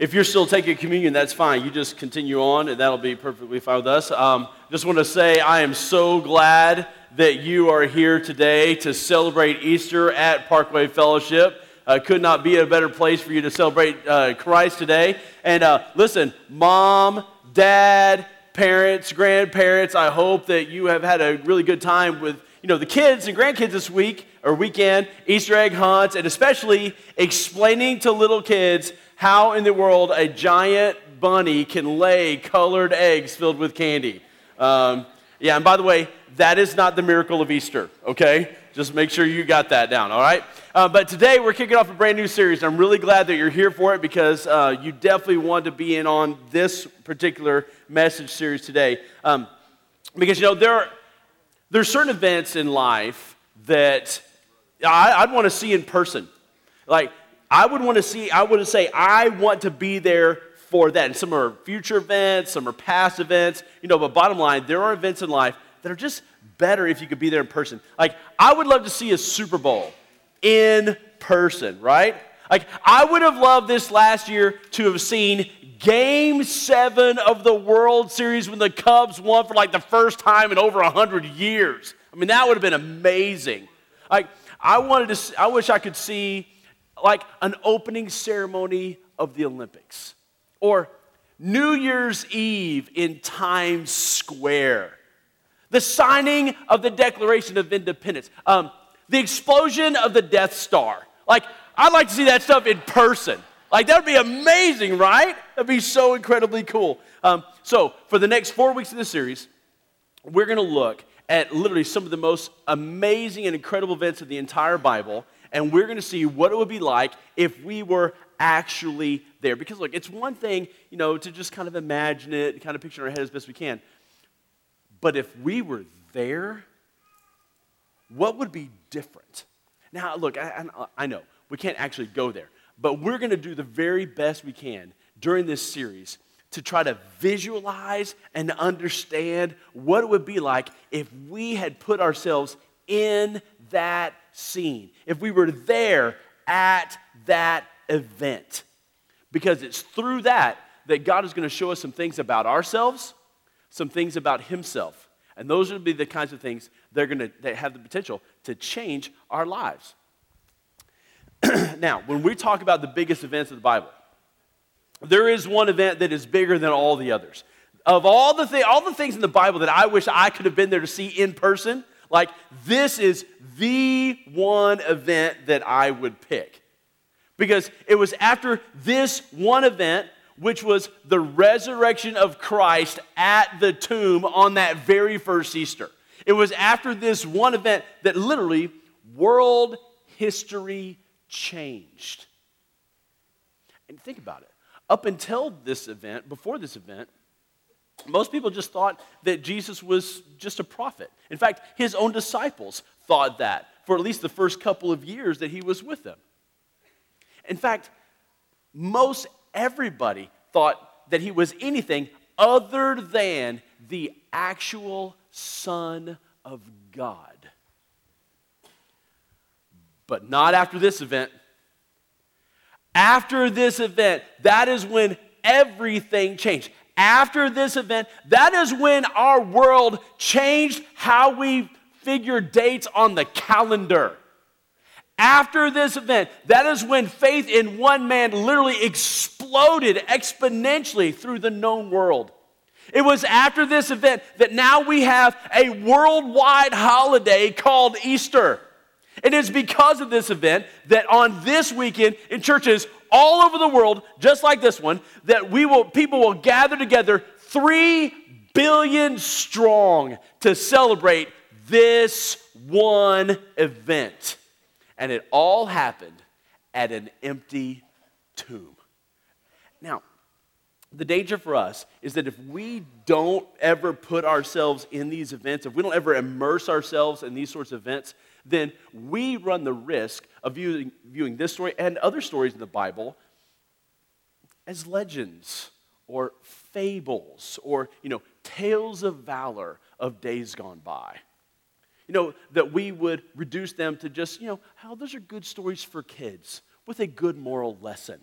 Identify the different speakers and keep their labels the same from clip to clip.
Speaker 1: If you're still taking communion, that's fine. You just continue on, and that'll be perfectly fine with us. Um, just want to say I am so glad that you are here today to celebrate Easter at Parkway Fellowship. Uh, could not be a better place for you to celebrate uh, Christ today. And uh, listen, mom, dad, parents, grandparents, I hope that you have had a really good time with you know the kids and grandkids this week or weekend, Easter egg hunts, and especially explaining to little kids how in the world a giant bunny can lay colored eggs filled with candy. Um, yeah, and by the way, that is not the miracle of Easter, okay? Just make sure you got that down, all right? Uh, but today we're kicking off a brand new series. I'm really glad that you're here for it because uh, you definitely want to be in on this particular message series today. Um, because, you know, there are, there are certain events in life that I, I'd want to see in person. Like, I would want to see, I would say, I want to be there for that. And some are future events, some are past events. You know, but bottom line, there are events in life that are just better if you could be there in person. Like, I would love to see a Super Bowl in person, right? Like, I would have loved this last year to have seen game seven of the World Series when the Cubs won for like the first time in over 100 years. I mean, that would have been amazing. Like, I wanted to, I wish I could see like an opening ceremony of the Olympics or New Year's Eve in Times Square, the signing of the Declaration of Independence, um, the explosion of the Death Star. Like, I'd like to see that stuff in person. Like, that would be amazing, right? That'd be so incredibly cool. Um, so, for the next four weeks of this series, we're going to look at literally some of the most amazing and incredible events of the entire Bible and we're going to see what it would be like if we were actually there. Because, look, it's one thing, you know, to just kind of imagine it, kind of picture in our head as best we can. But if we were there, what would be different? Now, look, I, I, know we can't actually go there, but we're going to do the very best we can during this series to try to visualize and understand what it would be like if we had put ourselves in that scene, if we were there at that event. Because it's through that that God is going to show us some things about ourselves, some things about Himself. And those would be the kinds of things that are going to that have the potential to change our lives. now, when we talk about the biggest events of the Bible, there is one event that is bigger than all the others. Of all the, th- all the things in the Bible that I wish I could have been there to see in person, like, this is the one event that I would pick. Because it was after this one event, which was the resurrection of Christ at the tomb on that very first Easter. It was after this one event that literally world history changed. And think about it. Up until this event, before this event, most people just thought that Jesus was just a prophet. In fact, his own disciples thought that for at least the first couple of years that he was with them. In fact, most everybody thought that he was anything other than the actual Son of God. But not after this event. After this event, that is when everything changed after this event, that is when our world changed how we figure dates on the calendar. After this event, that is when faith in one man literally exploded exponentially through the known world. It was after this event that now we have a worldwide holiday called Easter. It is because of this event that on this weekend in churches all over the world, just like this one, that we will, people will gather together three billion strong to celebrate this one event. And it all happened at an empty tomb. Now, the danger for us is that if we don't ever put ourselves in these events, if we don't ever immerse ourselves in these sorts of events, then we run the risk of viewing, viewing this story and other stories in the Bible as legends or fables or, you know, tales of valor of days gone by. You know, that we would reduce them to just, you know, how those are good stories for kids with a good moral lesson.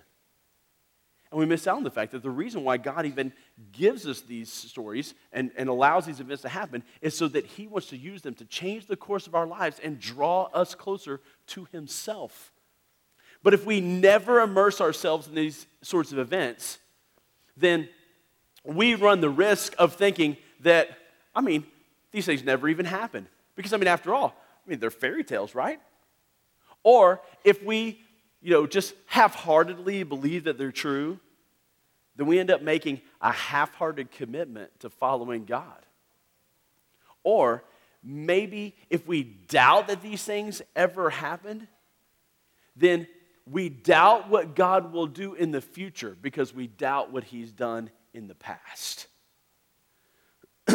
Speaker 1: And we miss out on the fact that the reason why God even gives us these stories and, and allows these events to happen is so that He wants to use them to change the course of our lives and draw us closer to Himself. But if we never immerse ourselves in these sorts of events, then we run the risk of thinking that, I mean, these things never even happen. Because, I mean, after all, I mean, they're fairy tales, right? Or if we, you know, just half heartedly believe that they're true, then we end up making a half hearted commitment to following God. Or maybe if we doubt that these things ever happened, then we doubt what God will do in the future because we doubt what He's done in the past.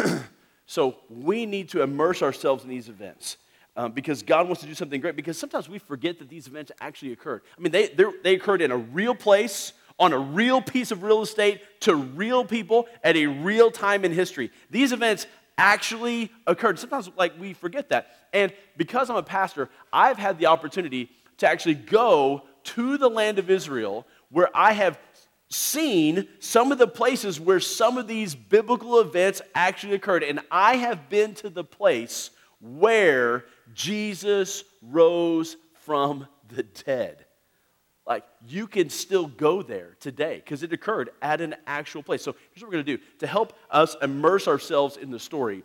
Speaker 1: so we need to immerse ourselves in these events. Um, because God wants to do something great. Because sometimes we forget that these events actually occurred. I mean, they, they occurred in a real place, on a real piece of real estate, to real people at a real time in history. These events actually occurred. Sometimes, like, we forget that. And because I'm a pastor, I've had the opportunity to actually go to the land of Israel where I have seen some of the places where some of these biblical events actually occurred. And I have been to the place where Jesus rose from the dead. Like, you can still go there today because it occurred at an actual place. So, here's what we're going to do to help us immerse ourselves in the story.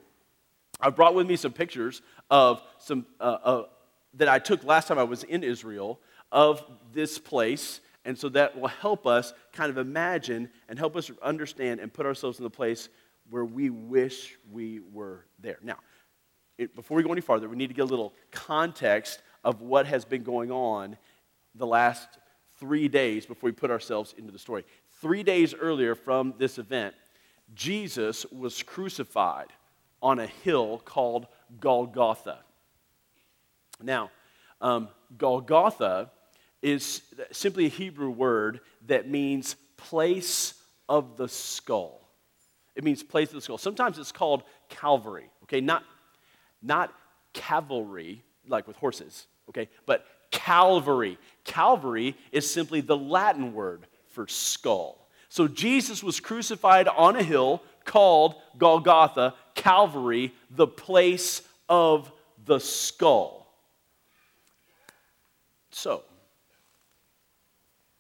Speaker 1: I brought with me some pictures of some uh, uh, that I took last time I was in Israel of this place. And so that will help us kind of imagine and help us understand and put ourselves in the place where we wish we were there. Now, it, before we go any farther, we need to get a little context of what has been going on the last three days before we put ourselves into the story. Three days earlier from this event, Jesus was crucified on a hill called Golgotha. Now, um, Golgotha is simply a Hebrew word that means place of the skull. It means place of the skull. Sometimes it's called Calvary, okay? Not, not cavalry, like with horses, okay? But Calvary. Calvary is simply the Latin word for skull. So Jesus was crucified on a hill called Golgotha, Calvary, the place of the skull. So,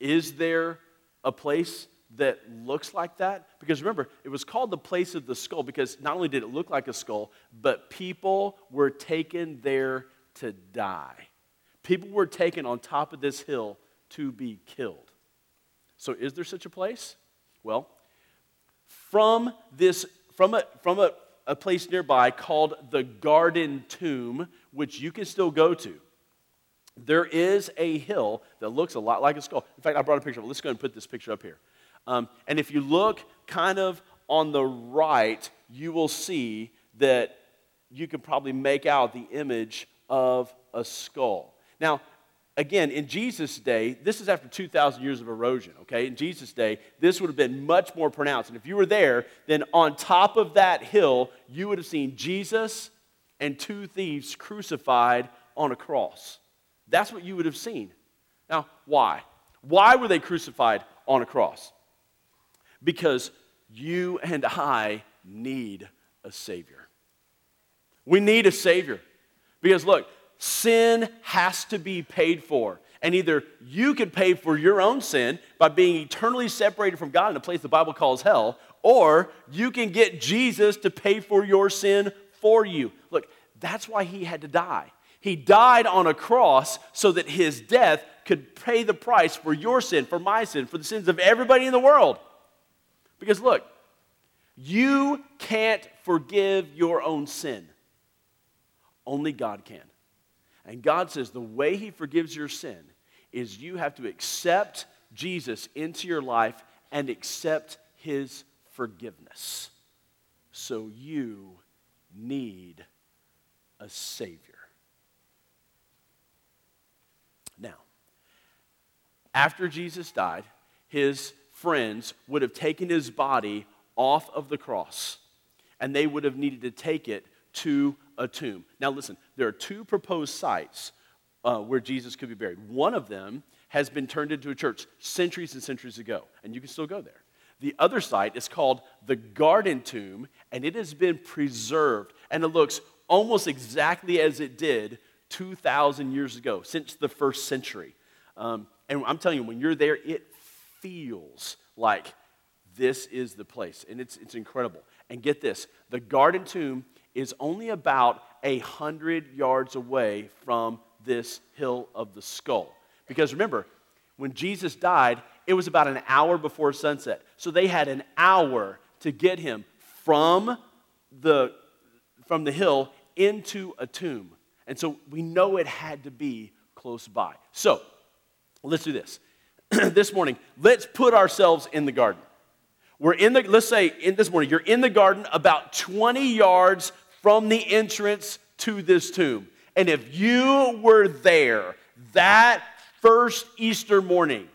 Speaker 1: is there a place that looks like that? Because remember, it was called the place of the skull because not only did it look like a skull, but people were taken there to die. People were taken on top of this hill to be killed. So, is there such a place? Well, from this, from a, from a, a place nearby called the Garden Tomb, which you can still go to there is a hill that looks a lot like a skull. In fact, I brought a picture. Let's go and put this picture up here. Um, and if you look kind of on the right, you will see that you can probably make out the image of a skull. Now, again, in Jesus' day, this is after 2,000 years of erosion, okay? In Jesus' day, this would have been much more pronounced. And if you were there, then on top of that hill, you would have seen Jesus and two thieves crucified on a cross. That's what you would have seen. Now, why? Why were they crucified on a cross? Because you and I need a Savior. We need a Savior. Because look, sin has to be paid for. And either you can pay for your own sin by being eternally separated from God in a place the Bible calls hell, or you can get Jesus to pay for your sin for you. Look, that's why he had to die. He died on a cross so that his death could pay the price for your sin, for my sin, for the sins of everybody in the world. Because look, you can't forgive your own sin. Only God can. And God says the way He forgives your sin is you have to accept Jesus into your life and accept His forgiveness. So you need a Savior. Now, after Jesus died, his friends would have taken his body off of the cross and they would have needed to take it to a tomb. Now, listen, there are two proposed sites uh, where Jesus could be buried. One of them has been turned into a church centuries and centuries ago, and you can still go there. The other site is called the Garden Tomb, and it has been preserved, and it looks almost exactly as it did 2,000 years ago, since the first century. Um, and I'm telling you, when you're there, it feels like this is the place, and it's, it's incredible. And get this the Garden Tomb is only about a hundred yards away from this hill of the skull. Because remember, when Jesus died, it was about an hour before sunset. So they had an hour to get him from the, from the hill into a tomb. And so we know it had to be close by. So let's do this. this morning, let's put ourselves in the garden. We're in the, let's say in this morning, you're in the garden about 20 yards from the entrance to this tomb. And if you were there that first Easter morning,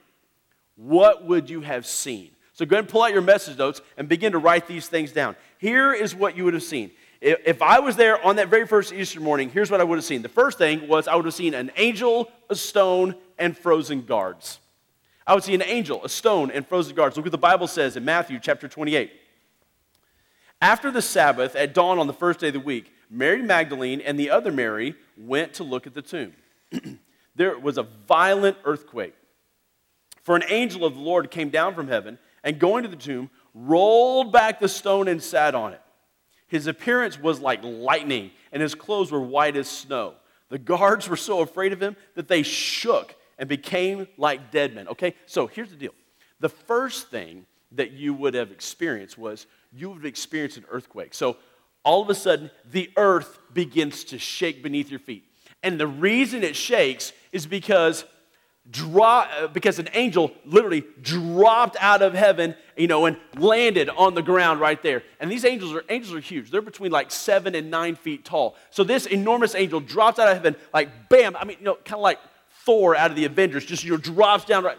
Speaker 1: what would you have seen? So go ahead and pull out your message notes and begin to write these things down. Here is what you would have seen. If I was there on that very first Easter morning, here's what I would have seen. The first thing was I would have seen an angel, a stone, and frozen guards. I would see an angel, a stone, and frozen guards. Look what the Bible says in Matthew chapter 28. After the Sabbath, at dawn on the first day of the week, Mary Magdalene and the other Mary went to look at the tomb. there was a violent earthquake. For an angel of the Lord came down from heaven and going to the tomb, rolled back the stone and sat on it. His appearance was like lightning, and his clothes were white as snow. The guards were so afraid of him that they shook and became like dead men. Okay, so here's the deal. The first thing that you would have experienced was you would have experienced an earthquake. So all of a sudden, the earth begins to shake beneath your feet. And the reason it shakes is because Drop, uh, because an angel literally dropped out of heaven, you know, and landed on the ground right there. And these angels are angels are huge. They're between like seven and nine feet tall. So this enormous angel drops out of heaven, like bam. I mean, you know, kind of like Thor out of the Avengers, just you know, drops down right.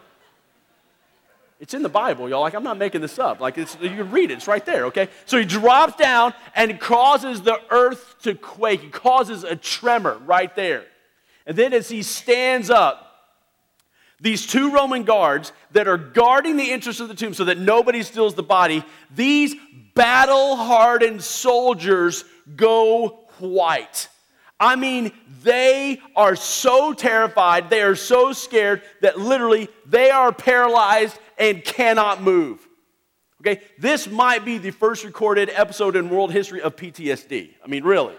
Speaker 1: It's in the Bible, y'all. Like I'm not making this up. Like you can read it. It's right there. Okay. So he drops down and causes the earth to quake. He causes a tremor right there. And then as he stands up these two Roman guards that are guarding the entrance of the tomb so that nobody steals the body, these battle hardened soldiers go white. I mean, they are so terrified, they are so scared that literally they are paralyzed and cannot move. Okay, this might be the first recorded episode in world history of PTSD. I mean, really.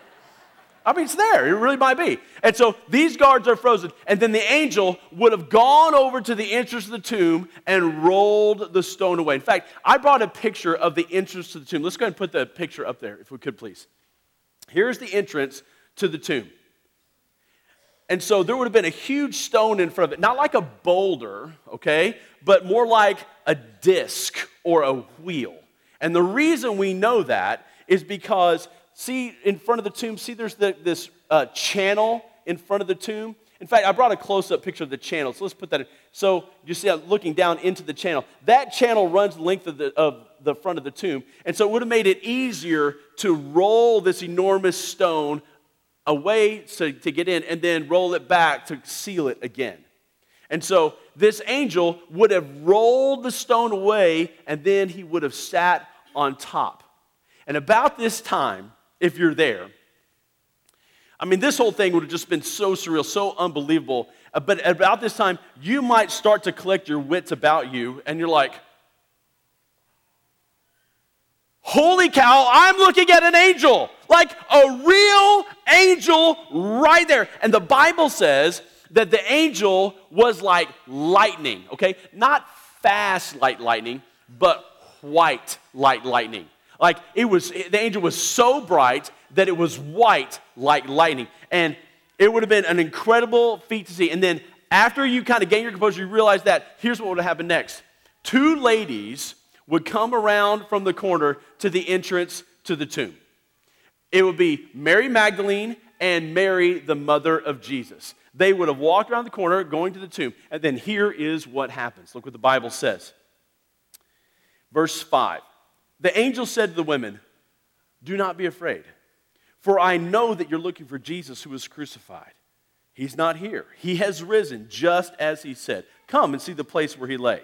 Speaker 1: I mean, it's there. It really might be. And so these guards are frozen. And then the angel would have gone over to the entrance of the tomb and rolled the stone away. In fact, I brought a picture of the entrance to the tomb. Let's go ahead and put the picture up there, if we could, please. Here's the entrance to the tomb. And so there would have been a huge stone in front of it, not like a boulder, okay, but more like a disc or a wheel. And the reason we know that is because see in front of the tomb, see there's the, this uh, channel in front of the tomb? In fact, I brought a close up picture of the channel. So let's put that in. So you see, I'm looking down into the channel. That channel runs the length of the, of the front of the tomb. And so it would have made it easier to roll this enormous stone away to, to get in and then roll it back to seal it again. And so this angel would have rolled the stone away and then he would have sat on top. And about this time, if you're there. I mean, this whole thing would have just been so surreal, so unbelievable. Uh, but about this time, you might start to collect your wits about you, and you're like, Holy cow, I'm looking at an angel, like a real angel right there. And the Bible says that the angel was like lightning, okay? Not fast like lightning, but white like lightning. Like it was, the angel was so bright that it was white like lightning. And it would have been an incredible feat to see. And then after you kind of gain your composure, you realize that here's what would have happened next. Two ladies would come around from the corner to the entrance to the tomb. It would be Mary Magdalene and Mary, the mother of Jesus. They would have walked around the corner going to the tomb. And then here is what happens. Look what the Bible says. Verse 5 the angel said to the women, Do not be afraid, for I know that you're looking for Jesus who was crucified. He's not here. He has risen just as he said. Come and see the place where he lay.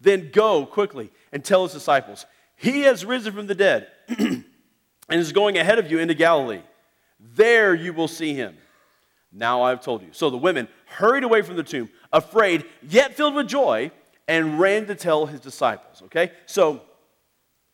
Speaker 1: Then go quickly and tell his disciples, He has risen from the dead and is going ahead of you into Galilee. There you will see him. Now I've told you. So the women hurried away from the tomb, afraid, yet filled with joy, and ran to tell his disciples. Okay? So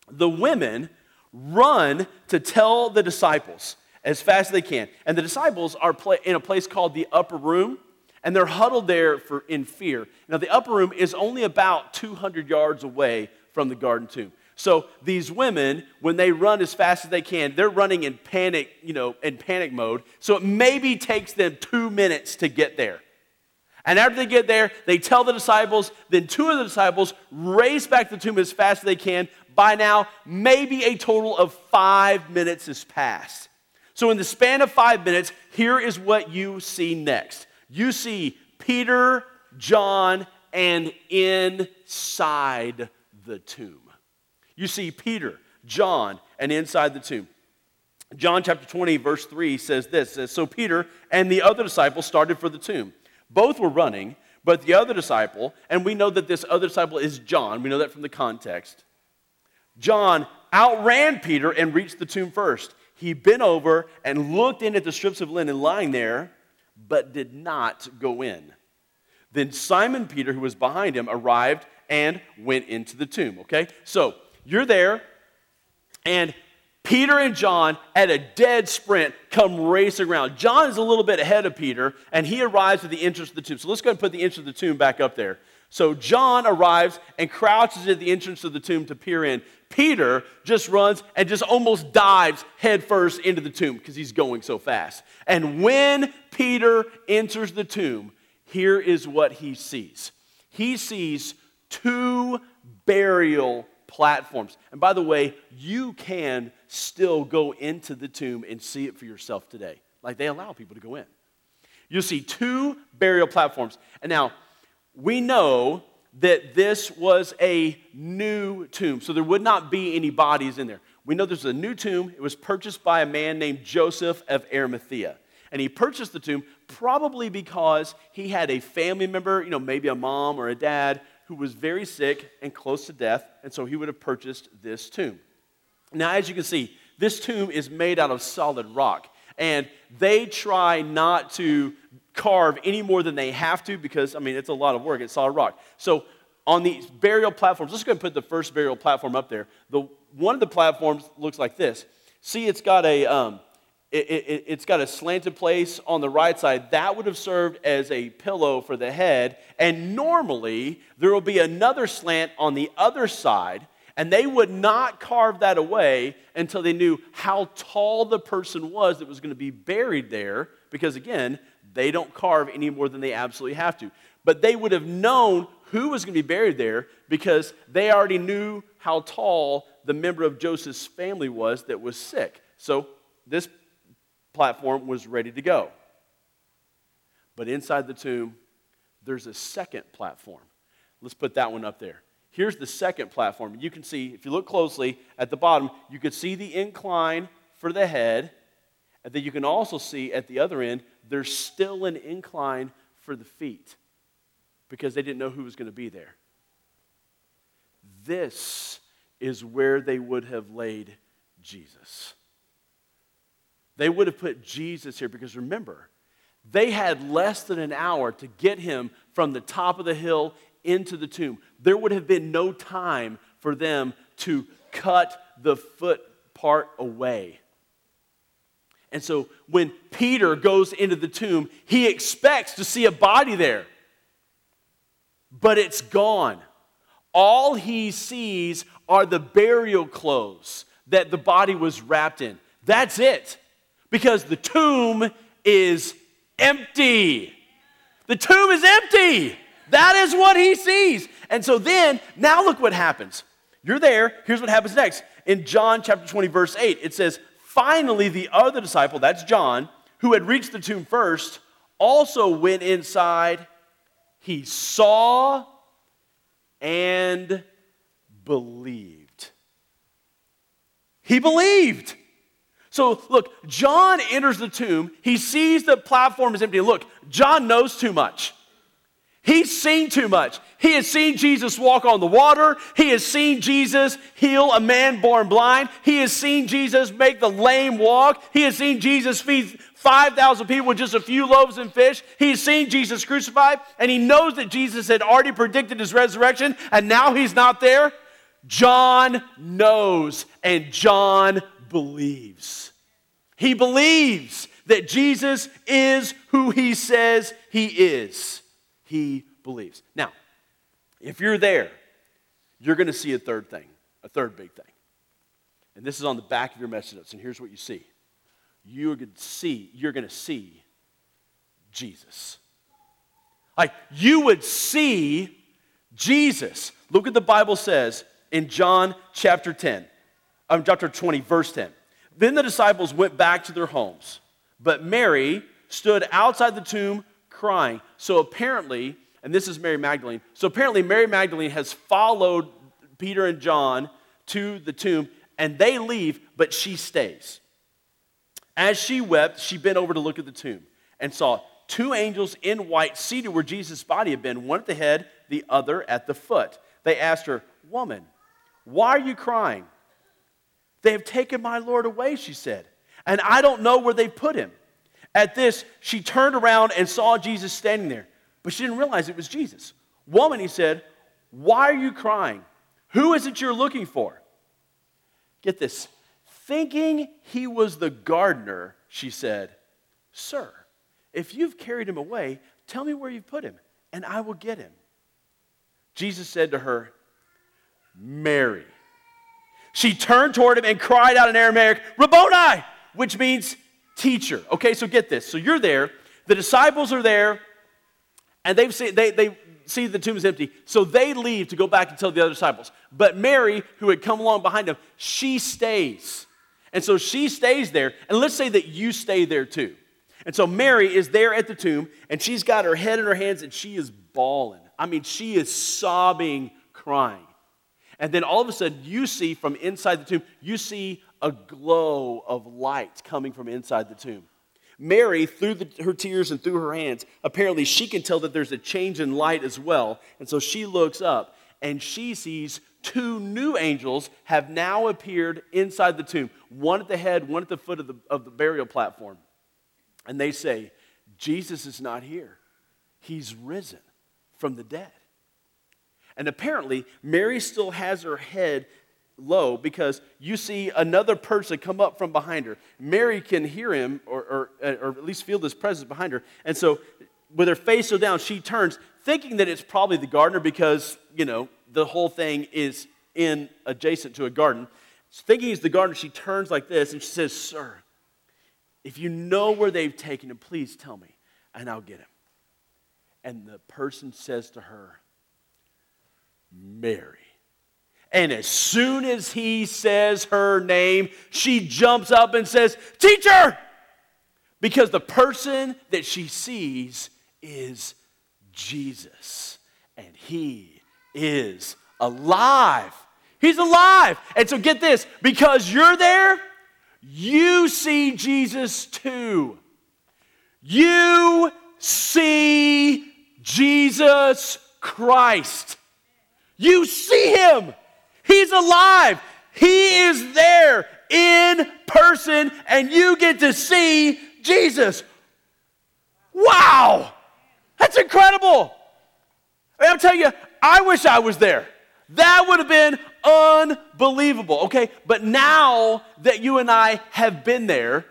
Speaker 1: the women run to tell the disciples as fast as they can. And the disciples are in a place called the upper room, and they're huddled there for, in fear. Now, the upper room is only about 200 yards away from the garden tomb. So these women, when they run as fast as they can, they're running in panic, you know, in panic mode. So it maybe takes them two minutes to get there. And after they get there, they tell the disciples, then two of the disciples race back to the tomb as fast as they can. By now, maybe a total of five minutes has passed. So, in the span of five minutes, here is what you see next you see Peter, John, and inside the tomb. You see Peter, John, and inside the tomb. John chapter 20, verse 3 says this says, So Peter and the other disciple started for the tomb. Both were running, but the other disciple, and we know that this other disciple is John, we know that from the context. John outran Peter and reached the tomb first. He bent over and looked in at the strips of linen lying there, but did not go in. Then Simon Peter, who was behind him, arrived and went into the tomb. Okay? So you're there, and Peter and John, at a dead sprint, come racing around. John is a little bit ahead of Peter, and he arrives at the entrance of the tomb. So let's go and put the entrance of the tomb back up there. So John arrives and crouches at the entrance of the tomb to peer in. Peter just runs and just almost dives headfirst into the tomb because he's going so fast. And when Peter enters the tomb, here is what he sees he sees two burial platforms. And by the way, you can still go into the tomb and see it for yourself today. Like they allow people to go in. You'll see two burial platforms. And now, we know that this was a new tomb, so there would not be any bodies in there. We know there's a new tomb. It was purchased by a man named Joseph of Arimathea. And he purchased the tomb probably because he had a family member, you know, maybe a mom or a dad, who was very sick and close to death, and so he would have purchased this tomb. Now, as you can see, this tomb is made out of solid rock, and they try not to carve any more than they have to because, I mean, it's a lot of work. It's solid rock. So, on these burial platforms, let's go and put the first burial platform up there. The, one of the platforms looks like this. See, it's got a, um, it, has it, got a slanted place on the right side. That would have served as a pillow for the head. And normally, there will be another slant on the other side, and they would not carve that away until they knew how tall the person was that was going to be buried there. Because again, they don't carve any more than they absolutely have to. But they would have known who was going to be buried there because they already knew how tall the member of Joseph's family was that was sick. So this platform was ready to go. But inside the tomb, there's a second platform. Let's put that one up there. Here's the second platform. You can see, if you look closely at the bottom, you can see the incline for the head. And then you can also see at the other end, there's still an incline for the feet because they didn't know who was going to be there. This is where they would have laid Jesus. They would have put Jesus here because remember, they had less than an hour to get him from the top of the hill into the tomb. There would have been no time for them to cut the foot part away. And so when Peter goes into the tomb, he expects to see a body there, but it's gone. All he sees are the burial clothes that the body was wrapped in. That's it because the tomb is empty. The tomb is empty. That is what he sees. And so then, now look what happens. You're there. Here's what happens next. In John chapter 20, verse 8, it says, Finally, the other disciple, that's John, who had reached the tomb first, also went inside. He saw and believed. He believed. So, look, John enters the tomb. He sees the platform is empty. Look, John knows too much. He's seen too much. He has seen Jesus walk on the water. He has seen Jesus heal a man born blind. He has seen Jesus make the lame walk. He has seen Jesus feed 5,000 people with just a few loaves and fish. He has seen Jesus crucified, and he knows that Jesus had already predicted his resurrection, and now he's not there. John knows, and John believes. He believes that Jesus is who he says he is he believes. Now, if you're there, you're going to see a third thing, a third big thing. And this is on the back of your message notes. And here's what you see. You're going to see, you're going to see Jesus. Like you would see Jesus. Look what the Bible says in John chapter 10, um, chapter 20, verse 10. Then the disciples went back to their homes, but Mary stood outside the tomb crying. So apparently, and this is Mary Magdalene, so apparently Mary Magdalene has followed Peter and John to the tomb, and they leave, but she stays. As she wept, she bent over to look at the tomb and saw two angels in white seated where Jesus' body had been, one at the head, the other at the foot. They asked her, Woman, why are you crying? They have taken my Lord away, she said, and I don't know where they put him. At this, she turned around and saw Jesus standing there, but she didn't realize it was Jesus. Woman, he said, why are you crying? Who is it you're looking for? Get this. Thinking he was the gardener, she said, Sir, if you've carried him away, tell me where you've put him, and I will get him. Jesus said to her, Mary. She turned toward him and cried out in Aramaic, Rabboni, which means teacher. Okay, so get this. So you're there, the disciples are there, and they've seen, they, they see the tomb is empty. So they leave to go back and tell the other disciples. But Mary, who had come along behind them, she stays. And so she stays there. And let's say that you stay there too. And so Mary is there at the tomb, and she's got her head in her hands, and she is bawling. I mean, she is sobbing, crying. And then all of a sudden, you see from inside the tomb, you see a glow of light coming from inside the tomb. Mary, through the, her tears and through her hands, apparently she can tell that there's a change in light as well. And so she looks up and she sees two new angels have now appeared inside the tomb one at the head, one at the foot of the, of the burial platform. And they say, Jesus is not here, he's risen from the dead. And apparently, Mary still has her head low because you see another person come up from behind her. Mary can hear him or, or, or at least feel this presence behind her. And so, with her face so down, she turns, thinking that it's probably the gardener because, you know, the whole thing is in adjacent to a garden. Thinking he's the gardener, she turns like this and she says, Sir, if you know where they've taken him, please tell me and I'll get him. And the person says to her, Mary. And as soon as he says her name, she jumps up and says, Teacher! Because the person that she sees is Jesus. And he is alive. He's alive. And so get this because you're there, you see Jesus too. You see Jesus Christ. You see him. He's alive. He is there in person, and you get to see Jesus. Wow! That's incredible. I I'm telling you, I wish I was there. That would have been unbelievable. Okay, but now that you and I have been there,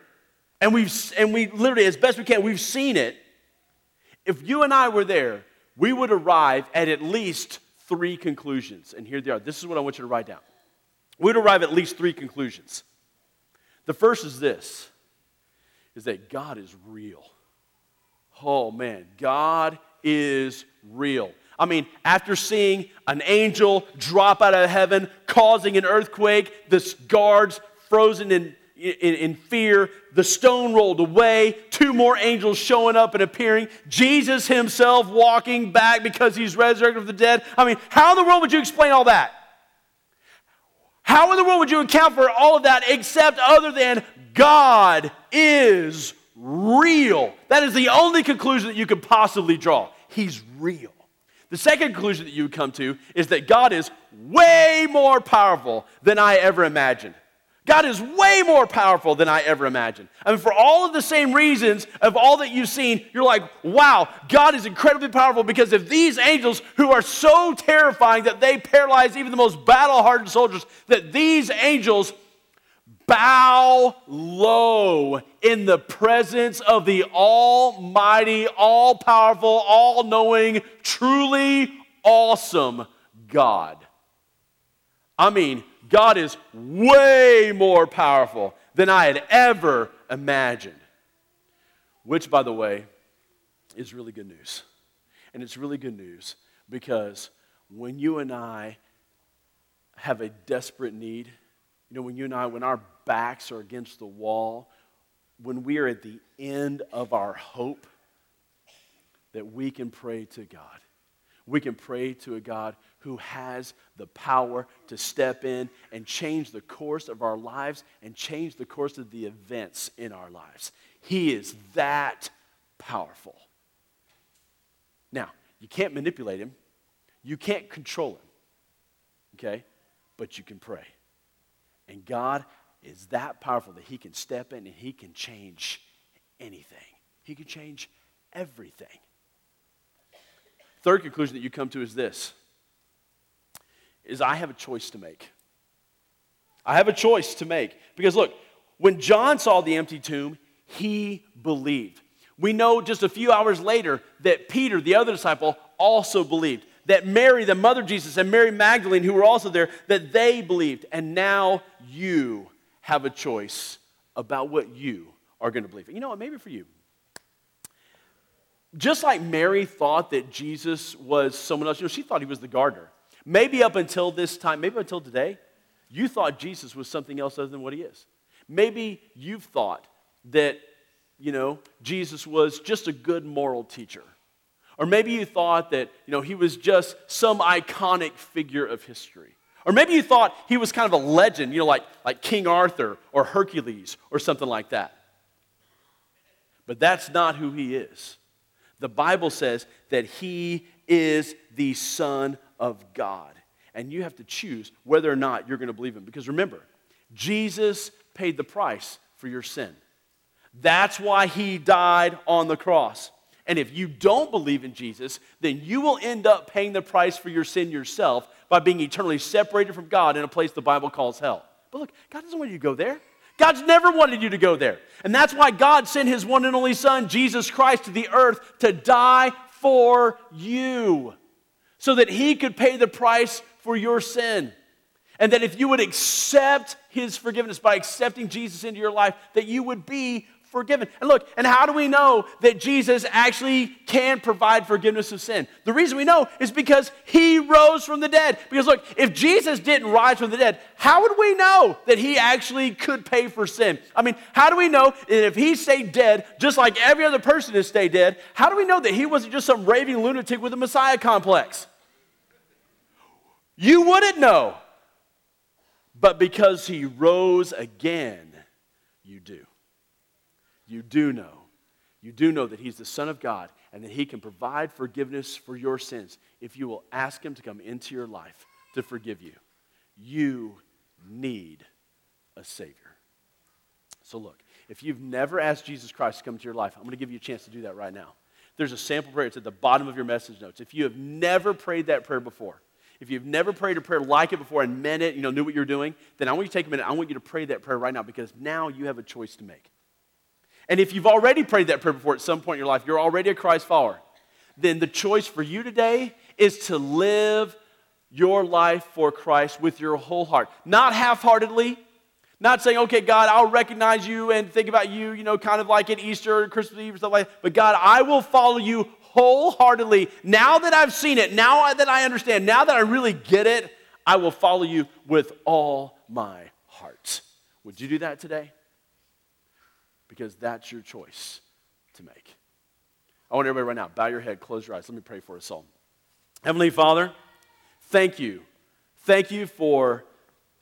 Speaker 1: and we've and we literally, as best we can, we've seen it. If you and I were there, we would arrive at at least three conclusions. And here they are. This is what I want you to write down. We'd arrive at least three conclusions. The first is this is that God is real. Oh man, God is real. I mean, after seeing an angel drop out of heaven, causing an earthquake, the guards frozen in in, in, fear. The stone rolled away. Two more angels showing up and appearing. Jesus himself walking back because he's resurrected from the dead. I mean, how in the world would you explain all that? How in the world would you account for all of that except other than God is real? That is the only conclusion that you could possibly draw. He's real. The second conclusion that you would come to is that God is way more powerful than I ever imagined. God is way more powerful than I ever imagined. I mean, for all of the same reasons of all that you've seen, you're like, wow, God is incredibly powerful because if these angels who are so terrifying that they paralyze even the most battle hardened soldiers, that these angels bow low in the presence of the Almighty, all powerful, all knowing, truly awesome God. I mean, God is way more powerful than I had ever imagined. Which, by the way, is really good news. And it's really good news because when you and I have a desperate need, you know, when you and I, when our backs are against the wall, when we are at the end of our hope, that we can pray to God. We can pray to a God who has the power to step in and change the course of our lives and change the course of the events in our lives. He is that powerful. Now, you can't manipulate him, you can't control him, okay? But you can pray. And God is that powerful that he can step in and he can change anything, he can change everything. Third conclusion that you come to is this is I have a choice to make. I have a choice to make. Because look, when John saw the empty tomb, he believed. We know just a few hours later that Peter, the other disciple, also believed. That Mary, the mother of Jesus, and Mary Magdalene, who were also there, that they believed. And now you have a choice about what you are going to believe. You know what? Maybe for you. Just like Mary thought that Jesus was someone else, you know, she thought he was the gardener. Maybe up until this time, maybe until today, you thought Jesus was something else other than what he is. Maybe you've thought that, you know, Jesus was just a good moral teacher. Or maybe you thought that, you know, he was just some iconic figure of history. Or maybe you thought he was kind of a legend, you know, like, like King Arthur or Hercules or something like that. But that's not who he is. The Bible says that he is the Son of God. And you have to choose whether or not you're going to believe him. Because remember, Jesus paid the price for your sin. That's why he died on the cross. And if you don't believe in Jesus, then you will end up paying the price for your sin yourself by being eternally separated from God in a place the Bible calls hell. But look, God doesn't want you to go there. God's never wanted you to go there. And that's why God sent his one and only Son, Jesus Christ, to the earth to die for you so that he could pay the price for your sin. And that if you would accept his forgiveness by accepting Jesus into your life, that you would be forgiven. And look, and how do we know that Jesus actually can provide forgiveness of sin? The reason we know is because he rose from the dead. Because look, if Jesus didn't rise from the dead, how would we know that he actually could pay for sin? I mean, how do we know that if he stayed dead, just like every other person has stayed dead, how do we know that he wasn't just some raving lunatic with a Messiah complex? You wouldn't know. But because he rose again, you do. You do know. You do know that he's the Son of God and that he can provide forgiveness for your sins if you will ask him to come into your life to forgive you. You need a Savior. So, look, if you've never asked Jesus Christ to come into your life, I'm going to give you a chance to do that right now. There's a sample prayer, it's at the bottom of your message notes. If you have never prayed that prayer before, if you've never prayed a prayer like it before and meant it, you know, knew what you're doing, then I want you to take a minute. I want you to pray that prayer right now because now you have a choice to make. And if you've already prayed that prayer before at some point in your life, you're already a Christ follower, then the choice for you today is to live your life for Christ with your whole heart. Not half heartedly, not saying, okay, God, I'll recognize you and think about you, you know, kind of like at Easter or Christmas Eve or something like that. But God, I will follow you wholeheartedly. Now that I've seen it, now that I understand, now that I really get it, I will follow you with all my heart. Would you do that today? Because that's your choice to make. I want everybody right now, bow your head, close your eyes. Let me pray for us all. Heavenly Father, thank you. Thank you for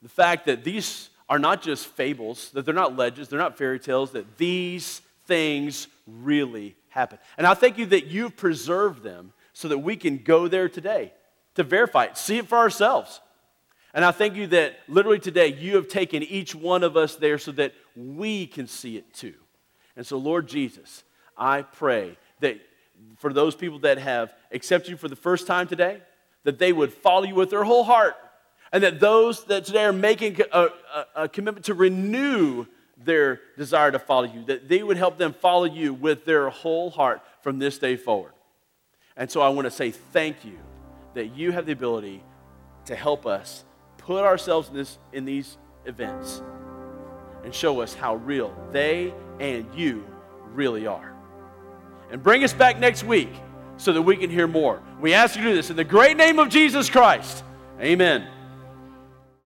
Speaker 1: the fact that these are not just fables, that they're not legends, they're not fairy tales, that these things really happen. And I thank you that you've preserved them so that we can go there today to verify it, see it for ourselves. And I thank you that literally today you have taken each one of us there so that we can see it too. And so, Lord Jesus, I pray that for those people that have accepted you for the first time today, that they would follow you with their whole heart. And that those that today are making a, a, a commitment to renew their desire to follow you, that they would help them follow you with their whole heart from this day forward. And so I want to say thank you that you have the ability to help us put ourselves in, this, in these events and show us how real they and you really are. And bring us back next week so that we can hear more. We ask you to do this in the great name of Jesus Christ. Amen.